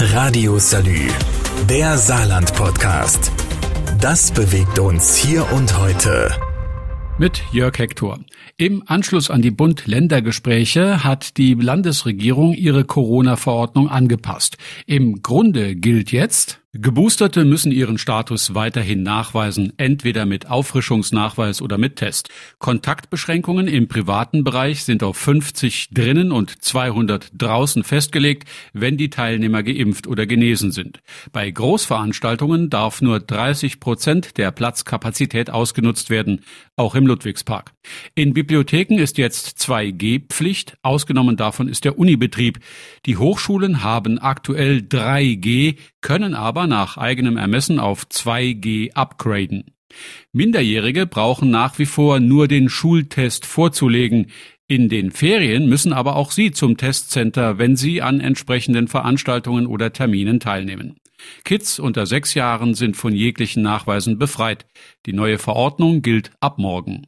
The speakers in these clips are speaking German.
Radio Salü, der Saarland-Podcast. Das bewegt uns hier und heute. Mit Jörg Hector. Im Anschluss an die Bund-Länder-Gespräche hat die Landesregierung ihre Corona-Verordnung angepasst. Im Grunde gilt jetzt, Geboosterte müssen ihren Status weiterhin nachweisen, entweder mit Auffrischungsnachweis oder mit Test. Kontaktbeschränkungen im privaten Bereich sind auf 50 drinnen und 200 draußen festgelegt, wenn die Teilnehmer geimpft oder genesen sind. Bei Großveranstaltungen darf nur 30 Prozent der Platzkapazität ausgenutzt werden, auch im Ludwigspark. In Bibliotheken ist jetzt 2G-Pflicht, ausgenommen davon ist der Unibetrieb. Die Hochschulen haben aktuell 3G, können aber nach eigenem Ermessen auf 2G upgraden. Minderjährige brauchen nach wie vor nur den Schultest vorzulegen. In den Ferien müssen aber auch sie zum Testcenter, wenn sie an entsprechenden Veranstaltungen oder Terminen teilnehmen. Kids unter sechs Jahren sind von jeglichen Nachweisen befreit. Die neue Verordnung gilt ab morgen.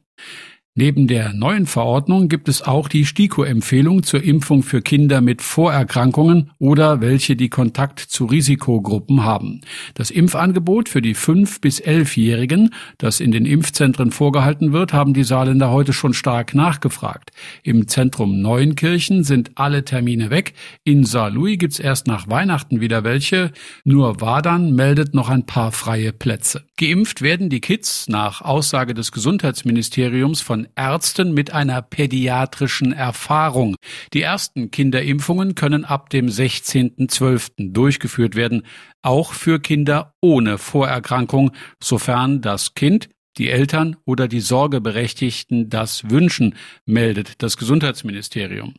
Neben der neuen Verordnung gibt es auch die STIKO-Empfehlung zur Impfung für Kinder mit Vorerkrankungen oder welche die Kontakt zu Risikogruppen haben. Das Impfangebot für die 5- bis 11-Jährigen, das in den Impfzentren vorgehalten wird, haben die Saarländer heute schon stark nachgefragt. Im Zentrum Neuenkirchen sind alle Termine weg. In Saarlouis gibt's erst nach Weihnachten wieder welche. Nur Wadern meldet noch ein paar freie Plätze. Geimpft werden die Kids nach Aussage des Gesundheitsministeriums von von Ärzten mit einer pädiatrischen Erfahrung. Die ersten Kinderimpfungen können ab dem 16.12. durchgeführt werden, auch für Kinder ohne Vorerkrankung, sofern das Kind die Eltern oder die Sorgeberechtigten das wünschen, meldet das Gesundheitsministerium.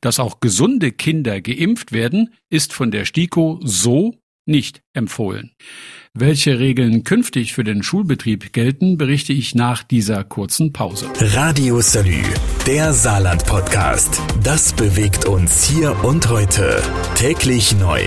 Dass auch gesunde Kinder geimpft werden, ist von der STIKO so nicht empfohlen. Welche Regeln künftig für den Schulbetrieb gelten, berichte ich nach dieser kurzen Pause. Radio Salü, der Saarland-Podcast. Das bewegt uns hier und heute. Täglich neu.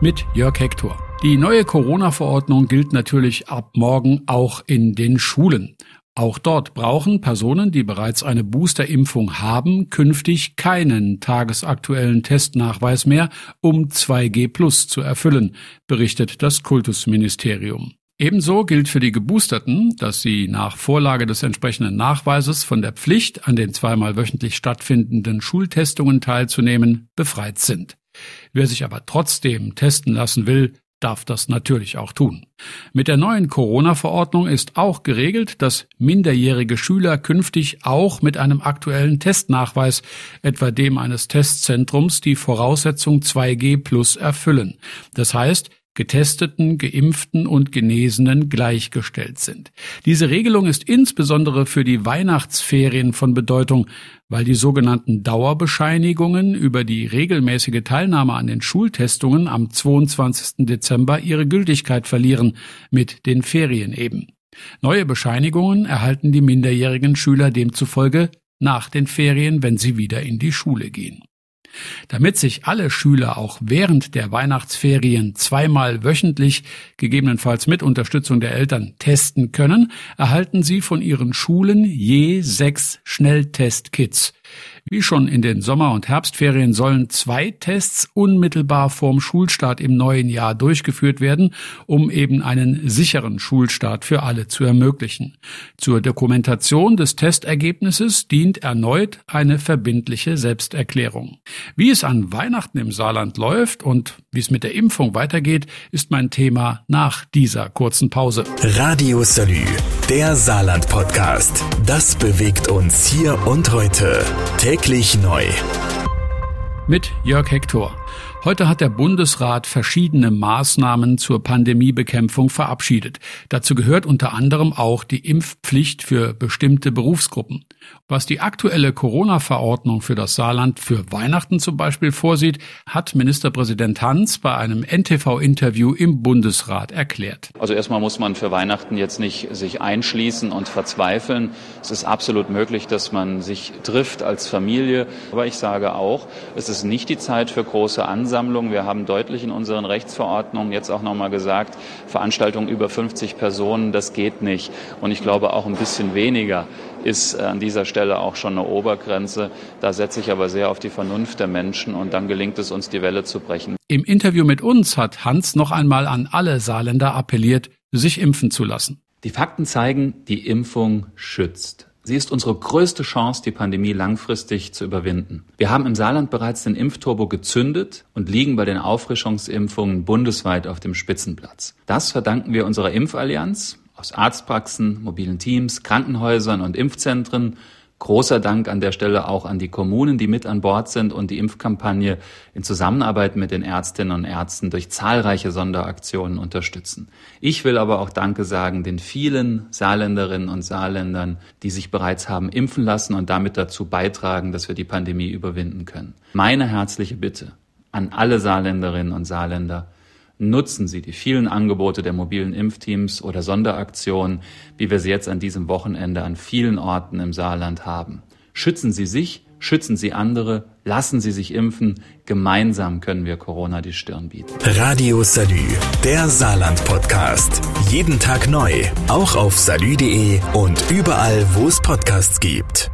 Mit Jörg Hector. Die neue Corona-Verordnung gilt natürlich ab morgen auch in den Schulen. Auch dort brauchen Personen, die bereits eine Boosterimpfung haben, künftig keinen tagesaktuellen Testnachweis mehr, um 2G Plus zu erfüllen, berichtet das Kultusministerium. Ebenso gilt für die Geboosterten, dass sie nach Vorlage des entsprechenden Nachweises von der Pflicht, an den zweimal wöchentlich stattfindenden Schultestungen teilzunehmen, befreit sind. Wer sich aber trotzdem testen lassen will, darf das natürlich auch tun. Mit der neuen Corona-Verordnung ist auch geregelt, dass minderjährige Schüler künftig auch mit einem aktuellen Testnachweis, etwa dem eines Testzentrums, die Voraussetzung 2G plus erfüllen. Das heißt, Getesteten, Geimpften und Genesenen gleichgestellt sind. Diese Regelung ist insbesondere für die Weihnachtsferien von Bedeutung, weil die sogenannten Dauerbescheinigungen über die regelmäßige Teilnahme an den Schultestungen am 22. Dezember ihre Gültigkeit verlieren, mit den Ferien eben. Neue Bescheinigungen erhalten die minderjährigen Schüler demzufolge nach den Ferien, wenn sie wieder in die Schule gehen. Damit sich alle Schüler auch während der Weihnachtsferien zweimal wöchentlich, gegebenenfalls mit Unterstützung der Eltern, testen können, erhalten sie von ihren Schulen je sechs Schnelltestkits. Wie schon in den Sommer- und Herbstferien sollen zwei Tests unmittelbar vorm Schulstart im neuen Jahr durchgeführt werden, um eben einen sicheren Schulstart für alle zu ermöglichen. Zur Dokumentation des Testergebnisses dient erneut eine verbindliche Selbsterklärung. Wie es an Weihnachten im Saarland läuft und wie es mit der Impfung weitergeht, ist mein Thema nach dieser kurzen Pause. Radio Salü, der Saarland-Podcast. Das bewegt uns hier und heute. Täglich neu. Mit Jörg Hector. Heute hat der Bundesrat verschiedene Maßnahmen zur Pandemiebekämpfung verabschiedet. Dazu gehört unter anderem auch die Impfpflicht für bestimmte Berufsgruppen. Was die aktuelle Corona-Verordnung für das Saarland für Weihnachten zum Beispiel vorsieht, hat Ministerpräsident Hans bei einem NTV-Interview im Bundesrat erklärt. Also erstmal muss man für Weihnachten jetzt nicht sich einschließen und verzweifeln. Es ist absolut möglich, dass man sich trifft als Familie. Aber ich sage auch, es ist nicht die Zeit für große Ansammlungen. Wir haben deutlich in unseren Rechtsverordnungen jetzt auch nochmal gesagt, Veranstaltungen über 50 Personen, das geht nicht. Und ich glaube auch ein bisschen weniger ist an dieser Stelle auch schon eine Obergrenze. Da setze ich aber sehr auf die Vernunft der Menschen und dann gelingt es uns, die Welle zu brechen. Im Interview mit uns hat Hans noch einmal an alle Saarländer appelliert, sich impfen zu lassen. Die Fakten zeigen, die Impfung schützt. Sie ist unsere größte Chance, die Pandemie langfristig zu überwinden. Wir haben im Saarland bereits den Impfturbo gezündet und liegen bei den Auffrischungsimpfungen bundesweit auf dem Spitzenplatz. Das verdanken wir unserer Impfallianz aus Arztpraxen, mobilen Teams, Krankenhäusern und Impfzentren Großer Dank an der Stelle auch an die Kommunen, die mit an Bord sind und die Impfkampagne in Zusammenarbeit mit den Ärztinnen und Ärzten durch zahlreiche Sonderaktionen unterstützen. Ich will aber auch Danke sagen den vielen Saarländerinnen und Saarländern, die sich bereits haben impfen lassen und damit dazu beitragen, dass wir die Pandemie überwinden können. Meine herzliche Bitte an alle Saarländerinnen und Saarländer, Nutzen Sie die vielen Angebote der mobilen Impfteams oder Sonderaktionen, wie wir sie jetzt an diesem Wochenende an vielen Orten im Saarland haben. Schützen Sie sich, schützen Sie andere, lassen Sie sich impfen. Gemeinsam können wir Corona die Stirn bieten. Radio Salü, der Saarland-Podcast. Jeden Tag neu, auch auf salü.de und überall, wo es Podcasts gibt.